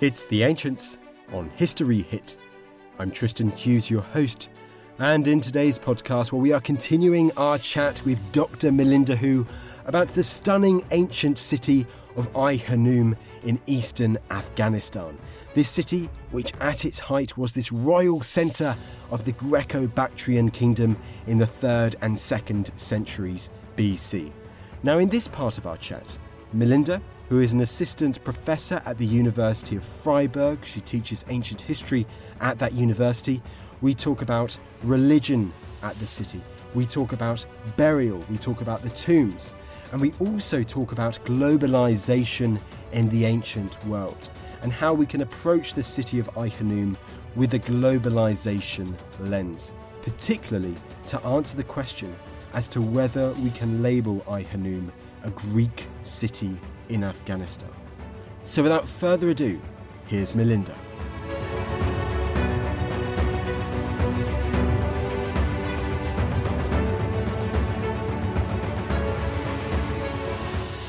It's The Ancients on History Hit. I'm Tristan Hughes, your host, and in today's podcast, well, we are continuing our chat with Dr. Milinda Hoo about the stunning ancient city of Ai Khanoum in eastern Afghanistan. This city, which at its height was this royal centre of the Greco Bactrian kingdom in the 3rd and 2nd centuries BC. Now, in this part of our chat, Melinda, who is an assistant professor at the University of Freiburg, she teaches ancient history at that university. We talk about religion at the city, we talk about burial, we talk about the tombs, and we also talk about globalization in the ancient world and how we can approach the city of Ai Khanoum with a globalization lens, particularly to answer the question as to whether we can label Ai a Greek city in Afghanistan. So without further ado, here's Milinda.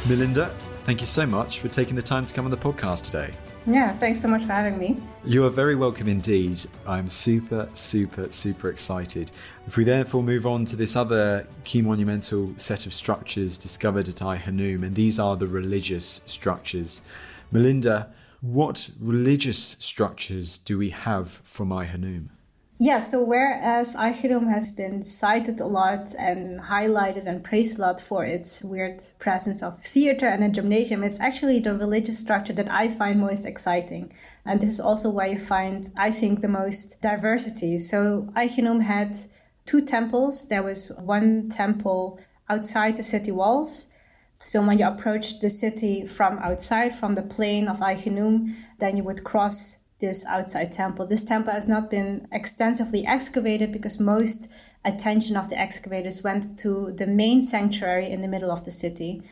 Milinda, thank you so much for taking the time to come on the podcast today. Yeah, thanks so much for having me. You are very welcome indeed. I'm super, super, super excited. If we therefore move on to this other key monumental set of structures discovered at Ai Khanoum, and these are the religious structures. Milinda, what religious structures do we have from Ai Khanoum? Yeah, so whereas Ai has been cited a lot and highlighted and praised a lot for its weird presence of theater and a gymnasium, it's actually the religious structure that I find most exciting. And this is also where you find, I think, the most diversity. So Ai had two temples. There was one temple outside the city walls. So when you approach the city from outside, from the plain of Ai then you would cross this outside temple. This temple has not been extensively excavated because most attention of the excavators went to the main sanctuary in the middle of the city.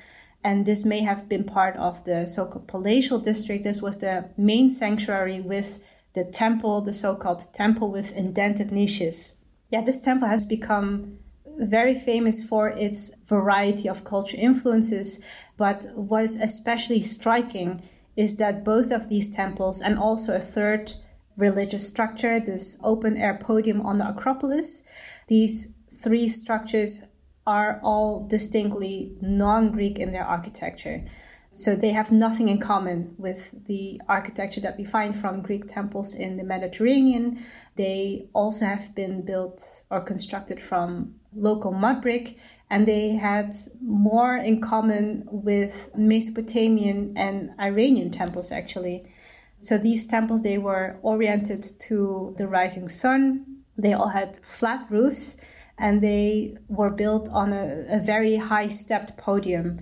And this may have been part of the so called palatial district. This was the main sanctuary with the temple, the so called temple with indented niches. Yeah, this temple has become very famous for its variety of cultural influences. But what is especially striking is that both of these temples and also a third religious structure, this open air podium on the Acropolis, these three structures are all distinctly non Greek in their architecture. So they have nothing in common with the architecture that we find from Greek temples in the Mediterranean. They also have been built or constructed from local mud brick and they had more in common with Mesopotamian and Iranian temples actually. So these temples they were oriented to the rising sun. They all had flat roofs and they were built on a, a very high stepped podium.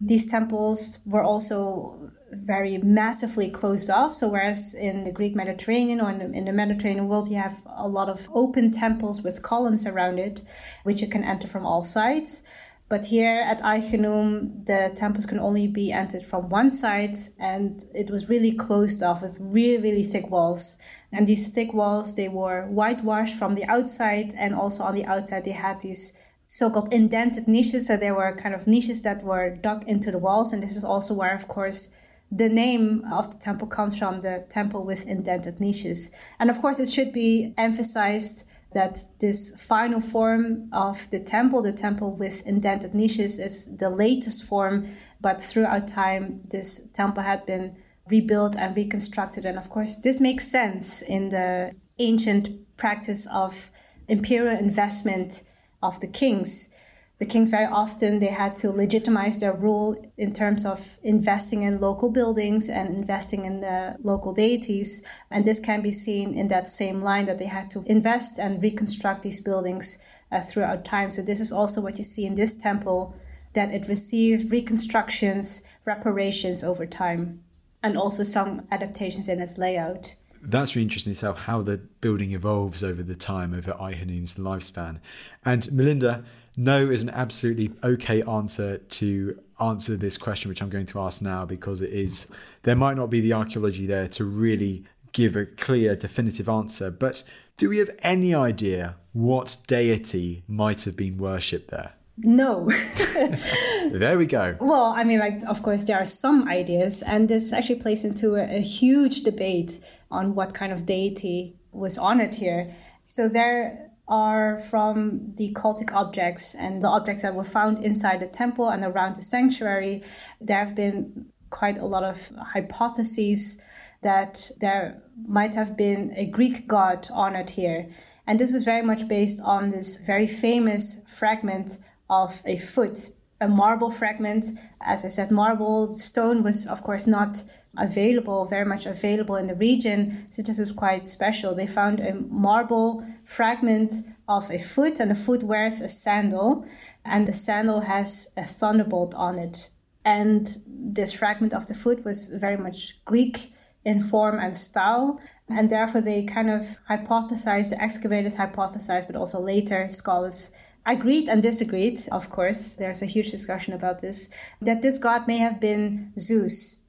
These temples were also very massively closed off. So, whereas in the Greek Mediterranean or in the, in the, Mediterranean world, you have a lot of open temples with columns around it, which you can enter from all sides. But here at Ai the temples can only be entered from one side, and it was really closed off with really, really thick walls. And these thick walls, they were whitewashed from the outside, and also on the outside, they had these so-called indented niches. So there were kind of niches that were dug into the walls, and this is also where, of course, the name of the temple comes from the temple with indented niches. And of course, it should be emphasized that this final form of the temple, the temple with indented niches, is the latest form. But throughout time, this temple had been rebuilt and reconstructed. And of course, this makes sense in the ancient practice of imperial investment of the kings the kings very often they had to legitimize their rule in terms of investing in local buildings and investing in the local deities. And this can be seen in that same line that they had to invest and reconstruct these buildings uh, throughout time. So this is also what you see in this temple that it received reconstructions reparations over time and also some adaptations in its layout. That's really interesting itself how the building evolves over the time over Ai-Khanoum's lifespan. And Milinda, no is an absolutely okay answer to answer this question, which I'm going to ask now, because it is there might not be the archaeology there to really give a clear, definitive answer. But do we have any idea what deity might have been worshipped there? No. there we go. Well, I mean, like, of course, there are some ideas, and this actually plays into a, a huge debate on what kind of deity was honored here. So there are from the cultic objects and the objects that were found inside the temple and around the sanctuary. There have been quite a lot of hypotheses that there might have been a Greek god honored here. And this is very much based on this very famous fragment of a foot, a marble fragment. As I said, marble stone was, of course, not available, very much available in the region. So this was quite special. They found a marble fragment of a foot, and the foot wears a sandal, and the sandal has a thunderbolt on it. And this fragment of the foot was very much Greek in form and style. And therefore, they kind of hypothesized, the excavators hypothesized, but also later scholars agreed and disagreed, of course. There's a huge discussion about this, that this god may have been Zeus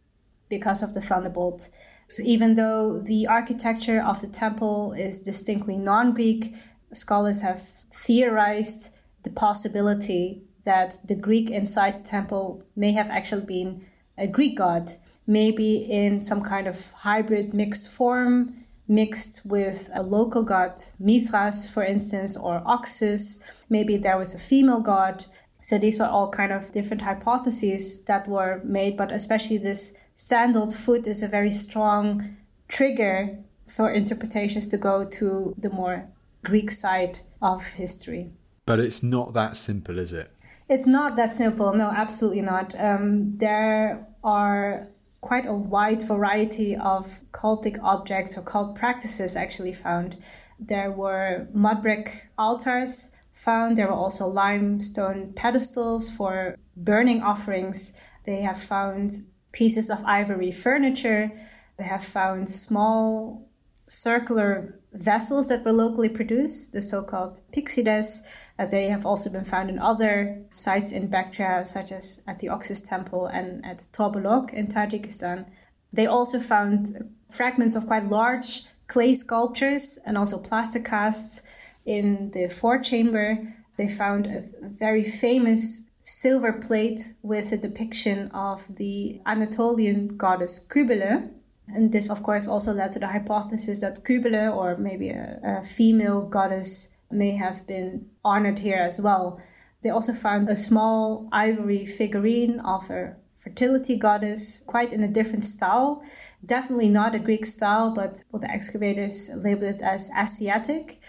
because of the thunderbolt. So even though the architecture of the temple is distinctly non Greek, scholars have theorized the possibility that the Greek inside the temple may have actually been a Greek god, maybe in some kind of hybrid mixed form, mixed with a local god, Mithras, for instance, or Oxus. Maybe there was a female god. So these were all kind of different hypotheses that were made, but especially this sandaled foot is a very strong trigger for interpretations to go to the more Greek side of history. But it's not that simple, is it? It's not that simple. No, absolutely not. Um, there are quite a wide variety of cultic objects or cult practices actually found. There were mud brick altars found. There were also limestone pedestals for burning offerings. They have found pieces of ivory furniture. They have found small circular vessels that were locally produced, the so called pyxides. Uh, they have also been found in other sites in Bactria, such as at the Oxus Temple and at Torbulok in Tajikistan. They also found fragments of quite large clay sculptures and also plaster casts in the forechamber. They found a very famous silver plate with a depiction of the Anatolian goddess Kybele. And this, of course, also led to the hypothesis that Kybele, or maybe a, a female goddess, may have been honored here as well. They also found a small ivory figurine of a fertility goddess, quite in a different style. Definitely not a Greek style, but well, the excavators labeled it as Asiatic,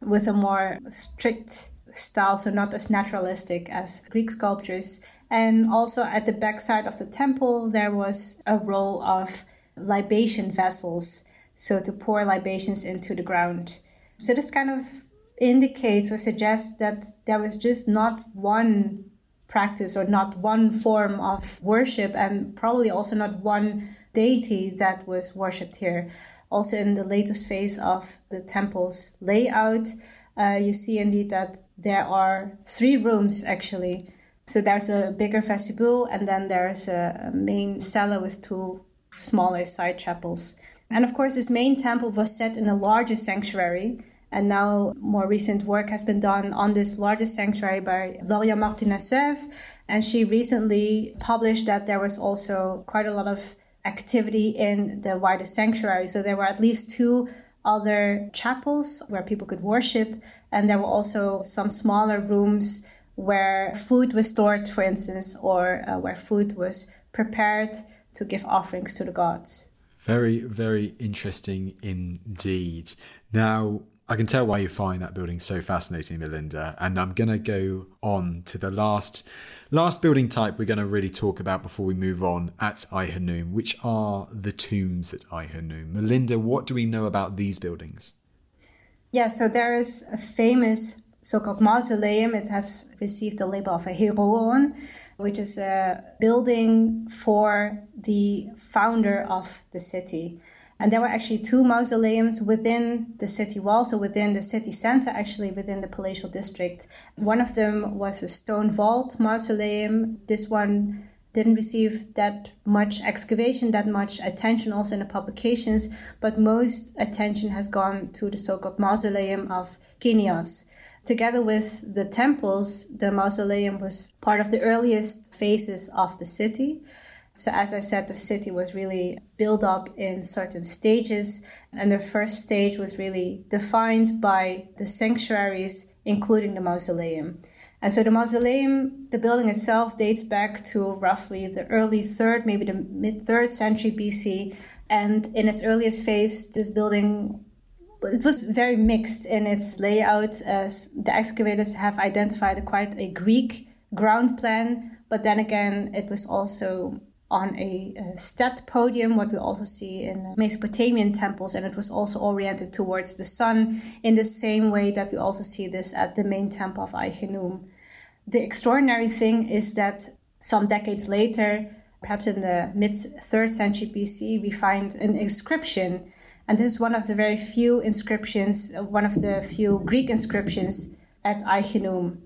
with a more strict style, so not as naturalistic as Greek sculptures. And also at the backside of the temple, there was a row of libation vessels, so to pour libations into the ground. So this kind of indicates or suggests that there was just not one practice or not one form of worship, and probably also not one deity that was worshipped here. Also, in the latest phase of the temple's layout, uh, you see indeed that there are three rooms actually. So there's a bigger vestibule, and then there's a main cella with two smaller side chapels. And of course, this main temple was set in a larger sanctuary. And now more recent work has been done on this larger sanctuary by Gloria Martinez And she recently published that there was also quite a lot of activity in the wider sanctuary. So there were at least two other chapels where people could worship. And there were also some smaller rooms where food was stored, for instance, or uh, where food was prepared to give offerings to the gods. Very, very interesting indeed. Now, I can tell why you find that building so fascinating, Milinda. And I'm going to go on to the last last building type we're going to really talk about before we move on at Ai Khanum, which are the tombs at Ai Khanum. Milinda, what do we know about these buildings? Yeah, so there is a famous so-called mausoleum. It has received the label of a Heroon, which is a building for the founder of the city. And there were actually two mausoleums within the city wall, so within the city center, actually within the palatial district. One of them was a stone vault mausoleum. This one didn't receive that much excavation, that much attention also in the publications, but most attention has gone to the so called mausoleum of Kineas. Together with the temples, the mausoleum was part of the earliest phases of the city. So, as I said, the city was really built up in certain stages, and the first stage was really defined by the sanctuaries, including the mausoleum. And so, the mausoleum, the building itself, dates back to roughly the early third, maybe the mid third century BC. And in its earliest phase, this building it was very mixed in its layout, as the excavators have identified quite a Greek ground plan, but then again, it was also on a, a, stepped podium, what we also see in Mesopotamian temples, and it was also oriented towards the sun in the same way that we also see this at the main temple of Ai-Khanum. The extraordinary thing is that some decades later, perhaps in the mid 3rd century BC, we find an inscription. And this is one of the very few inscriptions, uh, one of the few Greek inscriptions at Ai-Khanum.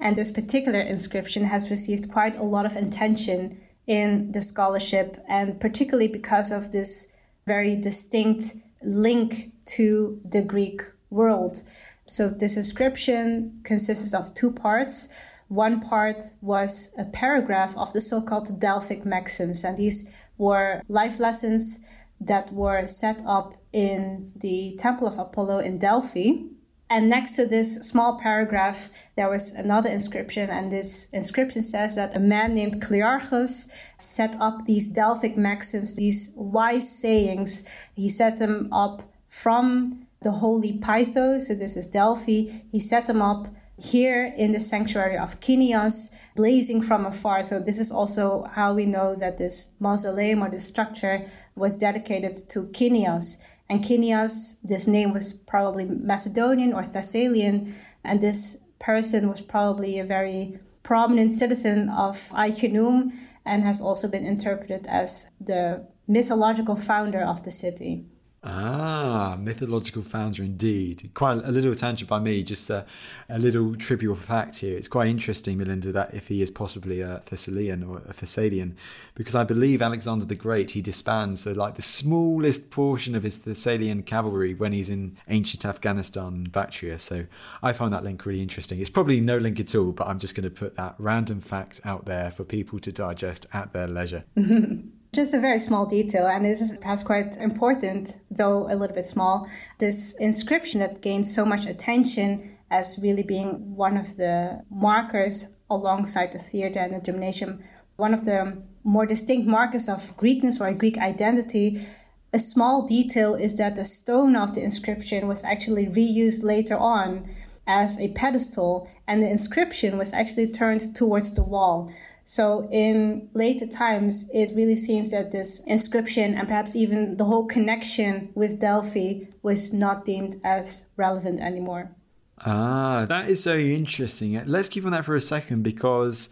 And this particular inscription has received quite a lot of attention in the scholarship, and particularly because of this very distinct link to the Greek world. So, this inscription consists of two parts. One part was a paragraph of the so called Delphic maxims, and these were life lessons that were set up in the Temple of Apollo in Delphi. And next to this small paragraph, there was another inscription, and this inscription says that a man named Clearchus set up these Delphic maxims, these wise sayings. He set them up from the holy Pytho, so this is Delphi. He set them up here in the sanctuary of Kineas, blazing from afar. So this is also how we know that this mausoleum or this structure was dedicated to Kineas. And Kineas, this name was probably Macedonian or Thessalian, and this person was probably a very prominent citizen of Ai-Khanum and has also been interpreted as the mythological founder of the city. Ah, mythological founder indeed. Quite a little tangent by me, just a, a, little trivial fact here. It's quite interesting, Melinda, that if he is possibly a Thessalian or a Thessalian, because I believe Alexander the Great, he disbands uh, like the smallest portion of his Thessalian cavalry when he's in ancient Afghanistan and Bactria. So I find that link really interesting. It's probably no link at all, but I'm just going to put that random fact out there for people to digest at their leisure. Just a very small detail, and this is perhaps quite important, though a little bit small. This inscription that gained so much attention as really being one of the markers alongside the theater and the gymnasium, one of the more distinct markers of Greekness or Greek identity. A small detail is that the stone of the inscription was actually reused later on as a pedestal, and the inscription was actually turned towards the wall. So in later times, it really seems that this inscription and perhaps even the whole connection with Delphi was not deemed as relevant anymore. Ah, that is very interesting. Let's keep on that for a second because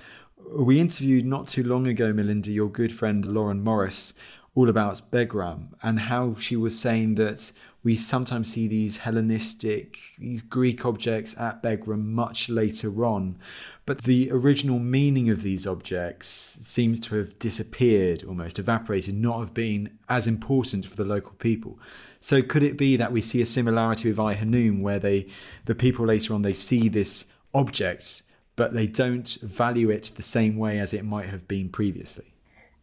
we interviewed not too long ago, Milinda, your good friend Lauren Morris, all about Begram and how she was saying that we sometimes see these Hellenistic, these Greek objects at Begram much later on. But the original meaning of these objects seems to have disappeared, almost evaporated, not have been as important for the local people. So could it be that we see a similarity with Ai Khanum, where they, the people later on, they see this object, but they don't value it the same way as it might have been previously?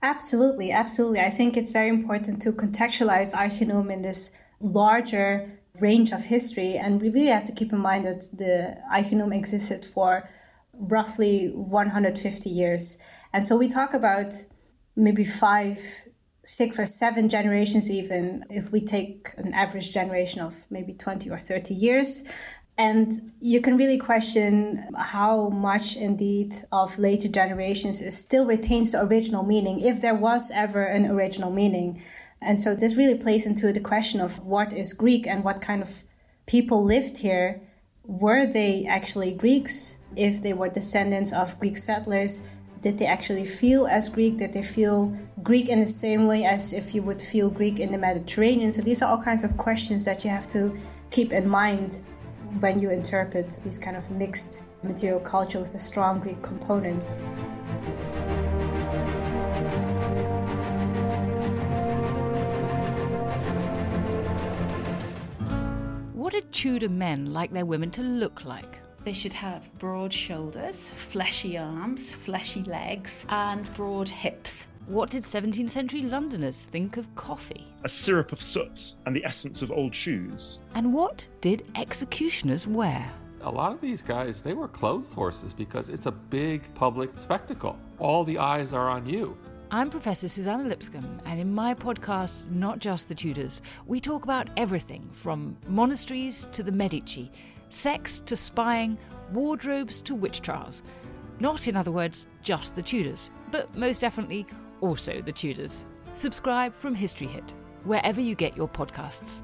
Absolutely, absolutely. I think it's very important to contextualize Ai Khanum in this larger range of history, and we really have to keep in mind that the Ai Khanum existed for roughly 150 years. And so we talk about maybe five six or seven generations, even if we take an average generation of maybe 20 or 30 years. And you can really question how much indeed of later generations is still retains the original meaning, if there was ever an original meaning. And so this really plays into the question of what is Greek and what kind of people lived here. Were they actually Greeks? If they were descendants of Greek settlers, did they actually feel as Greek? Did they feel Greek in the same way as if you would feel Greek in the Mediterranean? So these are all kinds of questions that you have to keep in mind when you interpret these kind of mixed material culture with a strong Greek component. Tudor men like their women to look like? They should have broad shoulders, fleshy arms, fleshy legs, and broad hips. What did 17th century Londoners think of coffee? A syrup of soot and the essence of old shoes. And what did executioners wear? A lot of these guys, they were clothes horses because it's a big public spectacle. All the eyes are on you. I'm Professor Suzannah Lipscomb, and in my podcast, Not Just the Tudors, we talk about everything from monasteries to the Medici, sex to spying, wardrobes to witch trials. Not, in other words, just the Tudors, but most definitely also the Tudors. Subscribe from History Hit, wherever you get your podcasts.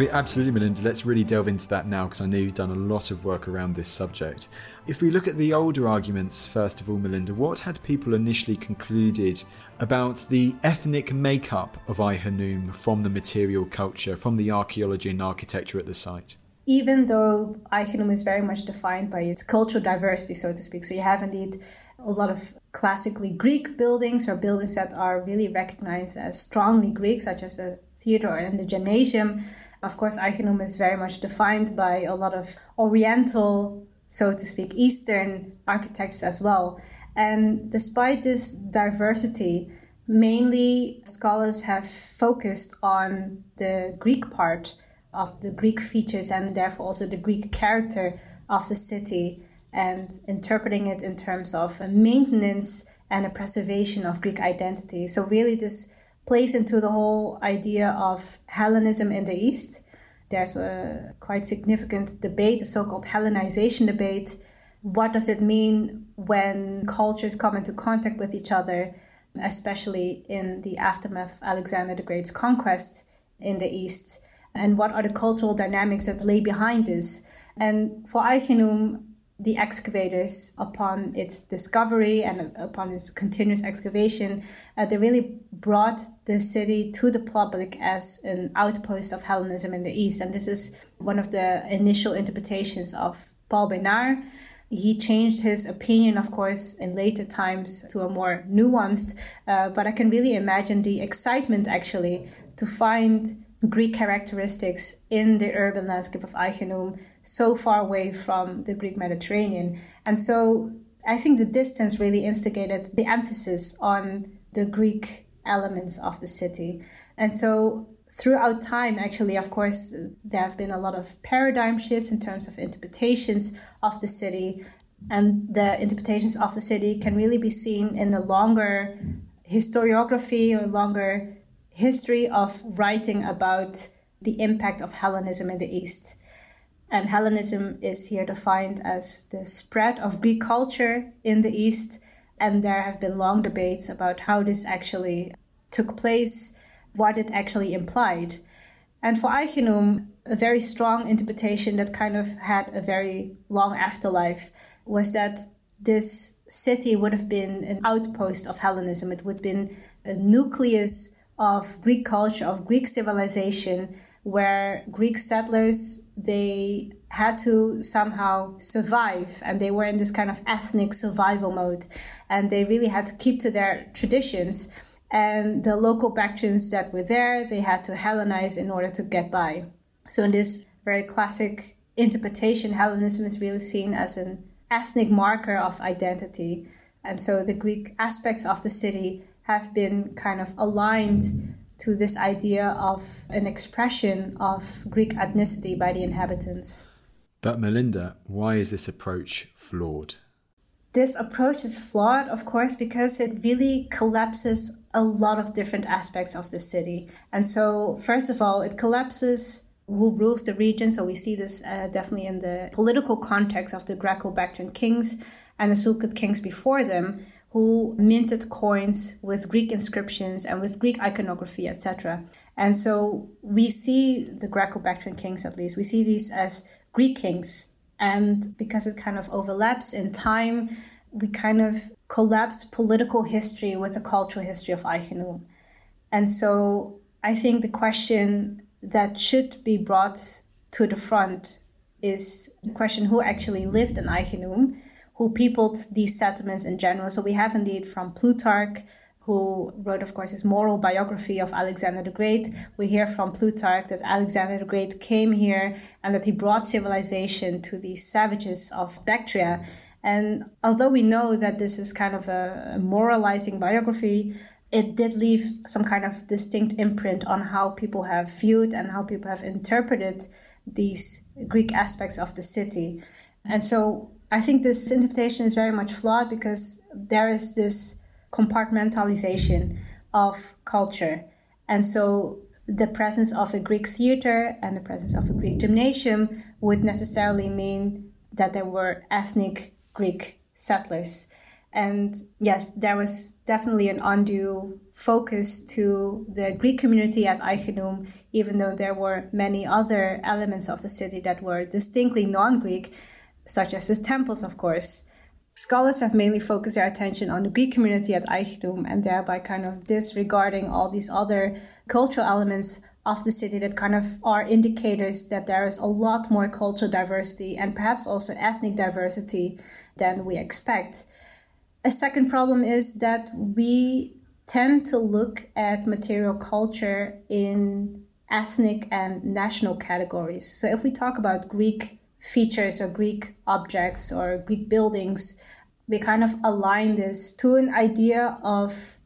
Mean, absolutely, Milinda. Let's really delve into that now because I know you've done a lot of work around this subject. If we look at the older arguments, first of all, Milinda, what had people initially concluded about the ethnic makeup of Ai Khanoum from the material culture, from the archaeology and architecture at the site? Even though Ai Khanoum is very much defined by its cultural diversity, so to speak, so you have indeed a lot of classically Greek buildings or buildings that are really recognized as strongly Greek, such as the theater and the gymnasium. Of course, Ai Khanoum is very much defined by a lot of Oriental, so to speak, Eastern architects as well. And despite this diversity, mainly scholars have focused on the Greek part of the Greek features and therefore also the Greek character of the city and interpreting it in terms of a maintenance and a preservation of Greek identity. So, really, this plays into the whole idea of Hellenism in the East. There's a quite significant debate, the so called Hellenization debate. What does it mean when cultures come into contact with each other, especially in the aftermath of Alexander the Great's conquest in the East? And what are the cultural dynamics that lay behind this? And for Ai Khanoum, the excavators, upon its discovery and upon its continuous excavation, uh, they really brought the city to the public as an outpost of Hellenism in the East. And this is one of the initial interpretations of Paul Bernard. He changed his opinion, of course, in later times to a more nuanced, uh, but I can really imagine the excitement actually to find Greek characteristics in the urban landscape of Ai Khanum so far away from the Greek Mediterranean. And so I think the distance really instigated the emphasis on the Greek elements of the city. And so throughout time, actually, of course, there have been a lot of paradigm shifts in terms of interpretations of the city. And the interpretations of the city can really be seen in the longer historiography or longer history of writing about the impact of Hellenism in the East. And Hellenism is here defined as the spread of Greek culture in the East. And there have been long debates about how this actually took place, what it actually implied. And for Ai Khanum, a very strong interpretation that kind of had a very long afterlife was that this city would have been an outpost of Hellenism. It would have been a nucleus of Greek culture, of Greek civilization, where Greek settlers they had to somehow survive and they were in this kind of ethnic survival mode and they really had to keep to their traditions and the local Bactrians that were there they had to Hellenize in order to get by. So in this very classic interpretation Hellenism is really seen as an ethnic marker of identity and so the Greek aspects of the city have been kind of aligned to this idea of an expression of Greek ethnicity by the inhabitants. But Milinda, why is this approach flawed? This approach is flawed, of course, because it really collapses a lot of different aspects of the city. And so, first of all, it collapses who rules the region. So we see this uh, definitely in the political context of the Greco-Bactrian kings and the Seleucid kings before them, who minted coins with Greek inscriptions and with Greek iconography, etc. And so we see the Greco-Bactrian kings, at least, we see these as Greek kings. And because it kind of overlaps in time, we kind of collapse political history with the cultural history of Ai Khanum. And so I think the question that should be brought to the front is the question who actually lived in Ai Khanum who peopled these settlements in general. So we have indeed from Plutarch, who wrote, of course, his moral biography of Alexander the Great. We hear from Plutarch that Alexander the Great came here and that he brought civilization to these savages of Bactria. And although we know that this is kind of a moralizing biography, it did leave some kind of distinct imprint on how people have viewed and how people have interpreted these Greek aspects of the city. And so I think this interpretation is very much flawed because there is this compartmentalization of culture. And so the presence of a Greek theater and the presence of a Greek gymnasium would necessarily mean that there were ethnic Greek settlers. And yes, there was definitely an undue focus to the Greek community at Ai Khanum, even though there were many other elements of the city that were distinctly non Greek such as the temples, of course. Scholars have mainly focused their attention on the Greek community at Ai Khanum and thereby kind of disregarding all these other cultural elements of the city that kind of are indicators that there is a lot more cultural diversity and perhaps also ethnic diversity than we expect. A second problem is that we tend to look at material culture in ethnic and national categories. So if we talk about Greek features or Greek objects or Greek buildings, we kind of align this to an idea of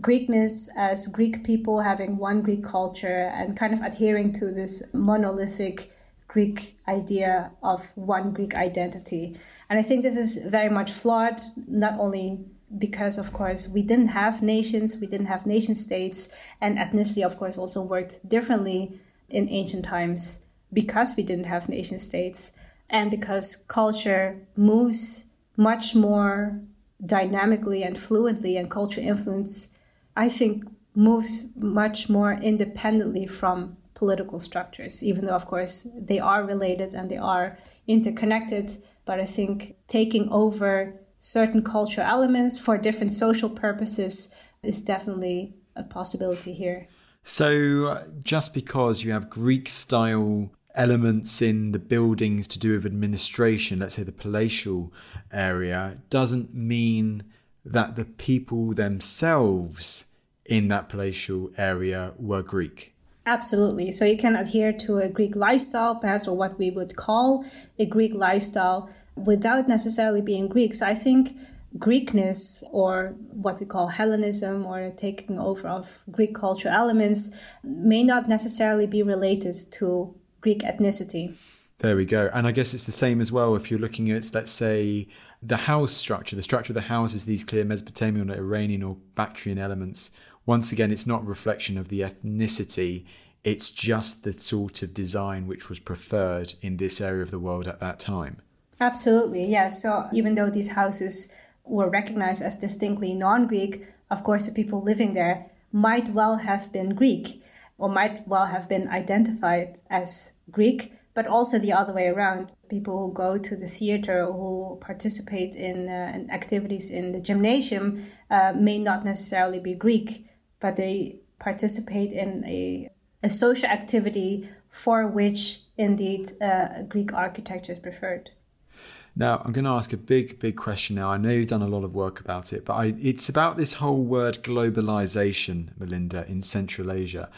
Greekness as Greek people having one Greek culture and kind of adhering to this monolithic Greek idea of one Greek identity. And I think this is very much flawed, not only because, of course, we didn't have nations, we didn't have nation states, and ethnicity, of course, also worked differently in ancient times because we didn't have nation states and because culture moves much more dynamically and fluidly and cultural influence i think moves much more independently from political structures even though of course they are related and they are interconnected But I think taking over certain cultural elements for different social purposes is definitely a possibility here. So, just because you have Greek style elements in the buildings to do with administration, let's say the palatial area, doesn't mean that the people themselves in that palatial area were Greek. Absolutely. So you can adhere to a Greek lifestyle, perhaps, or what we would call a Greek lifestyle without necessarily being Greek. So I think Greekness, or what we call Hellenism, or taking over of Greek cultural elements, may not necessarily be related to Greek ethnicity. There we go. And I guess it's the same as well if you're looking at, let's say, the house structure, the structure of the houses, these clear Mesopotamian or Iranian or Bactrian elements. Once again, it's not a reflection of the ethnicity, it's just the sort of design which was preferred in this area of the world at that time. Absolutely, yes. So even though these houses were recognized as distinctly non Greek, of course, the people living there might well have been Greek or might well have been identified as Greek, but also the other way around. People who go to the theater who participate in, uh, in activities in the gymnasium uh, may not necessarily be Greek, but they participate in a, a social activity for which indeed uh, Greek architecture is preferred. Now, I'm going to ask a big, big question now. I know you've done a lot of work about it, but I, it's about this whole word globalization, Milinda, in Central Asia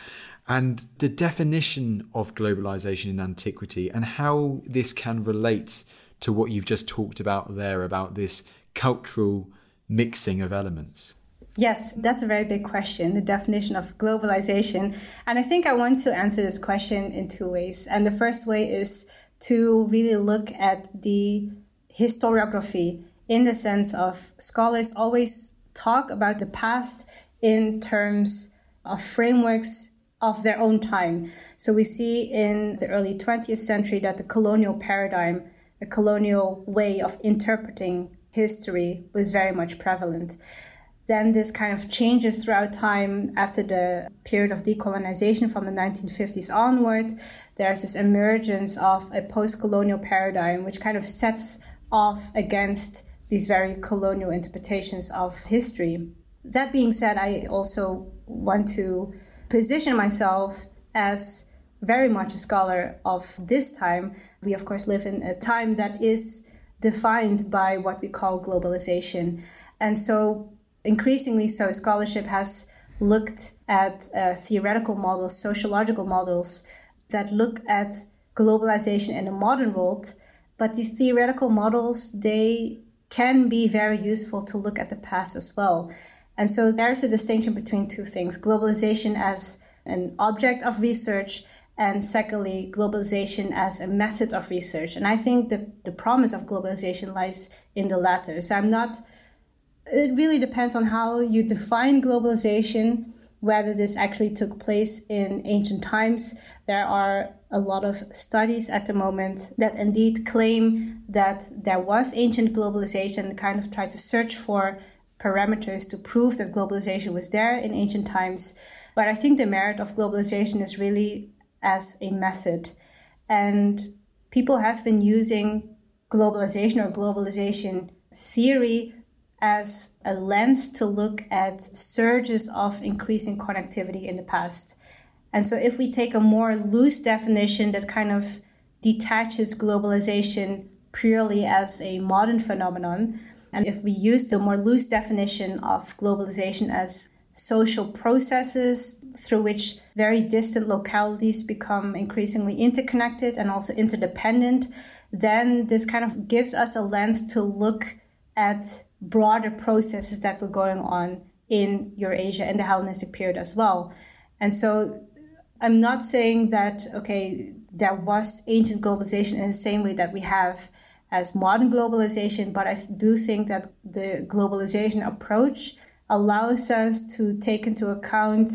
and the definition of globalization in antiquity and how this can relate to what you've just talked about there about this cultural mixing of elements. Yes, that's a very big question, the definition of globalization. And I think I want to answer this question in two ways. And the first way is to really look at the historiography in the sense of scholars always talk about the past in terms of frameworks of their own time. So we see in the early 20th century that the colonial paradigm, a colonial way of interpreting history, was very much prevalent. Then this kind of changes throughout time after the period of decolonization from the 1950s onward. There's this emergence of a post colonial paradigm, which kind of sets off against these very colonial interpretations of history. That being said, I also want to position myself as very much a scholar of this time. We, of course, live in a time that is defined by what we call globalization. And so, increasingly so, scholarship has looked at uh, theoretical models, sociological models that look at globalization in the modern world. But these theoretical models, they can be very useful to look at the past as well. And so there's a distinction between two things globalization as an object of research, and secondly, globalization as a method of research. And I think the, the promise of globalization lies in the latter. So I'm not, it really depends on how you define globalization, whether this actually took place in ancient times. There are a lot of studies at the moment that indeed claim that there was ancient globalization, kind of try to search for parameters to prove that globalization was there in ancient times. But I think the merit of globalization is really as a method. And people have been using globalization or globalization theory as a lens to look at surges of increasing connectivity in the past. And so, if we take a more loose definition that kind of detaches globalization purely as a modern phenomenon, and if we use the more loose definition of globalization as social processes through which very distant localities become increasingly interconnected and also interdependent, then this kind of gives us a lens to look at broader processes that were going on in Eurasia in the Hellenistic period as well. And so I'm not saying that, okay, there was ancient globalization in the same way that we have as modern globalization, but I do think that the globalization approach allows us to take into account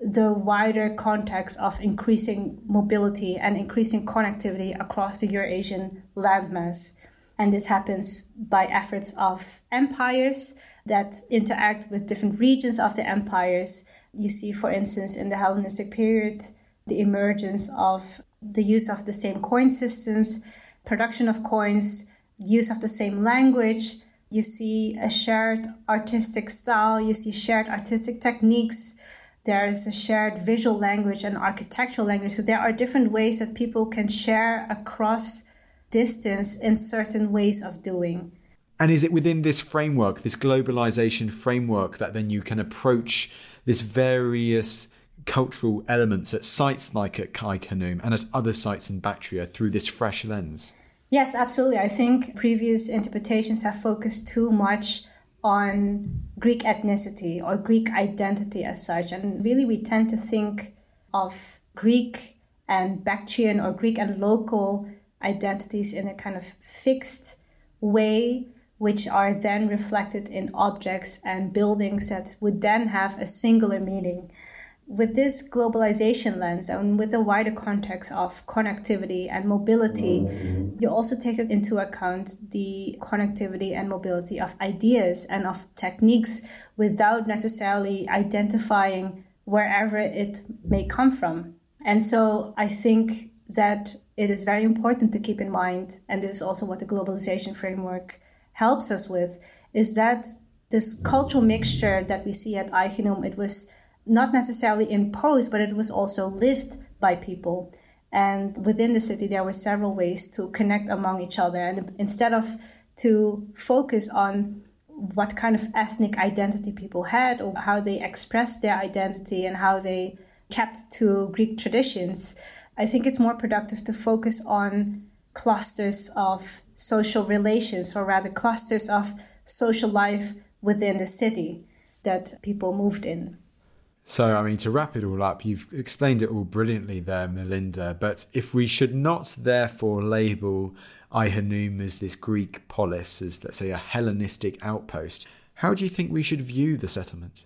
the wider context of increasing mobility and increasing connectivity across the Eurasian landmass. And this happens by efforts of empires that interact with different regions of the empires. You see, for instance, in the Hellenistic period, the emergence of the use of the same coin systems production of coins use of the same language. You see a shared artistic style. You see shared artistic techniques. There is a shared visual language and architectural language. So there are different ways that people can share across distance in certain ways of doing. And is it within this framework, this globalization framework, that then you can approach this various cultural elements at sites like at Ai Khanoum and at other sites in Bactria through this fresh lens? Yes, absolutely. I think previous interpretations have focused too much on Greek ethnicity or Greek identity as such. And really, we tend to think of Greek and Bactrian or Greek and local identities in a kind of fixed way which are then reflected in objects and buildings that would then have a singular meaning. With this globalization lens and with the wider context of connectivity and mobility, you also take into account the connectivity and mobility of ideas and of techniques without necessarily identifying wherever it may come from. And so I think that it is very important to keep in mind, and this is also what the globalization framework helps us with is that this cultural mixture that we see at Ai Khanum, it was not necessarily imposed, but it was also lived by people. And within the city, there were several ways to connect among each other. And instead of to focus on what kind of ethnic identity people had or how they expressed their identity and how they kept to Greek traditions, I think it's more productive to focus on clusters of social relations, or rather, clusters of social life within the city that people moved in. So, I mean, to wrap it all up, you've explained it all brilliantly there, Milinda. But if we should not therefore label Ai as this Greek polis, as let's say a Hellenistic outpost, how do you think we should view the settlement?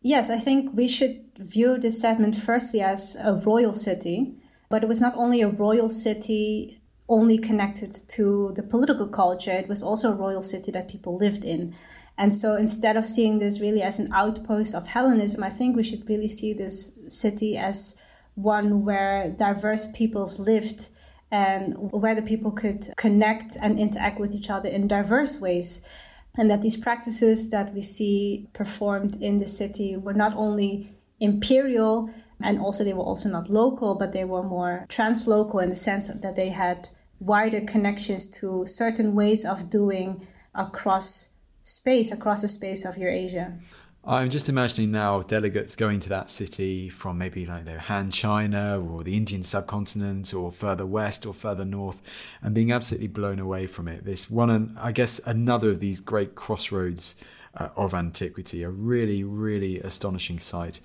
Yes, I think we should view the settlement firstly as a royal city, but it was not only a royal city only connected to the political culture, it was also a royal city that people lived in. And so instead of seeing this really as an outpost of Hellenism, I think we should really see this city as one where diverse peoples lived and where the people could connect and interact with each other in diverse ways. And that these practices that we see performed in the city were not only imperial and also they were also not local, but they were more translocal in the sense that they had wider connections to certain ways of doing across space, across the space of Eurasia. I'm just imagining now delegates going to that city from maybe like their Han China or the Indian subcontinent or further west or further north and being absolutely blown away from it. This one, and I guess, another of these great crossroads uh, of antiquity, a really, really astonishing sight.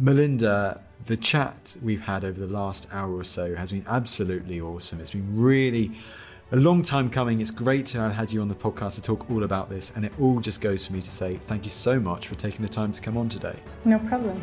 Milinda, the chat we've had over the last hour or so has been absolutely awesome. It's been really a long time coming. It's great to have had you on the podcast to talk all about this, and it all just goes for me to say thank you so much for taking the time to come on today. No problem.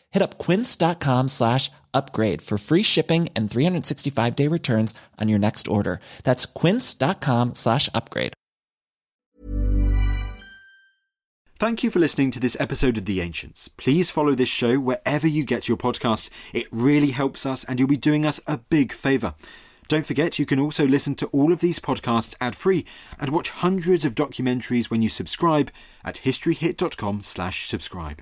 Hit up quince.com slash upgrade for free shipping and 365 day returns on your next order. That's quince.com slash upgrade. Thank you for listening to this episode of The Ancients. Please follow this show wherever you get your podcasts. It really helps us and you'll be doing us a big favour. Don't forget you can also listen to all of these podcasts ad-free and watch hundreds of documentaries when you subscribe at historyhit.com/subscribe.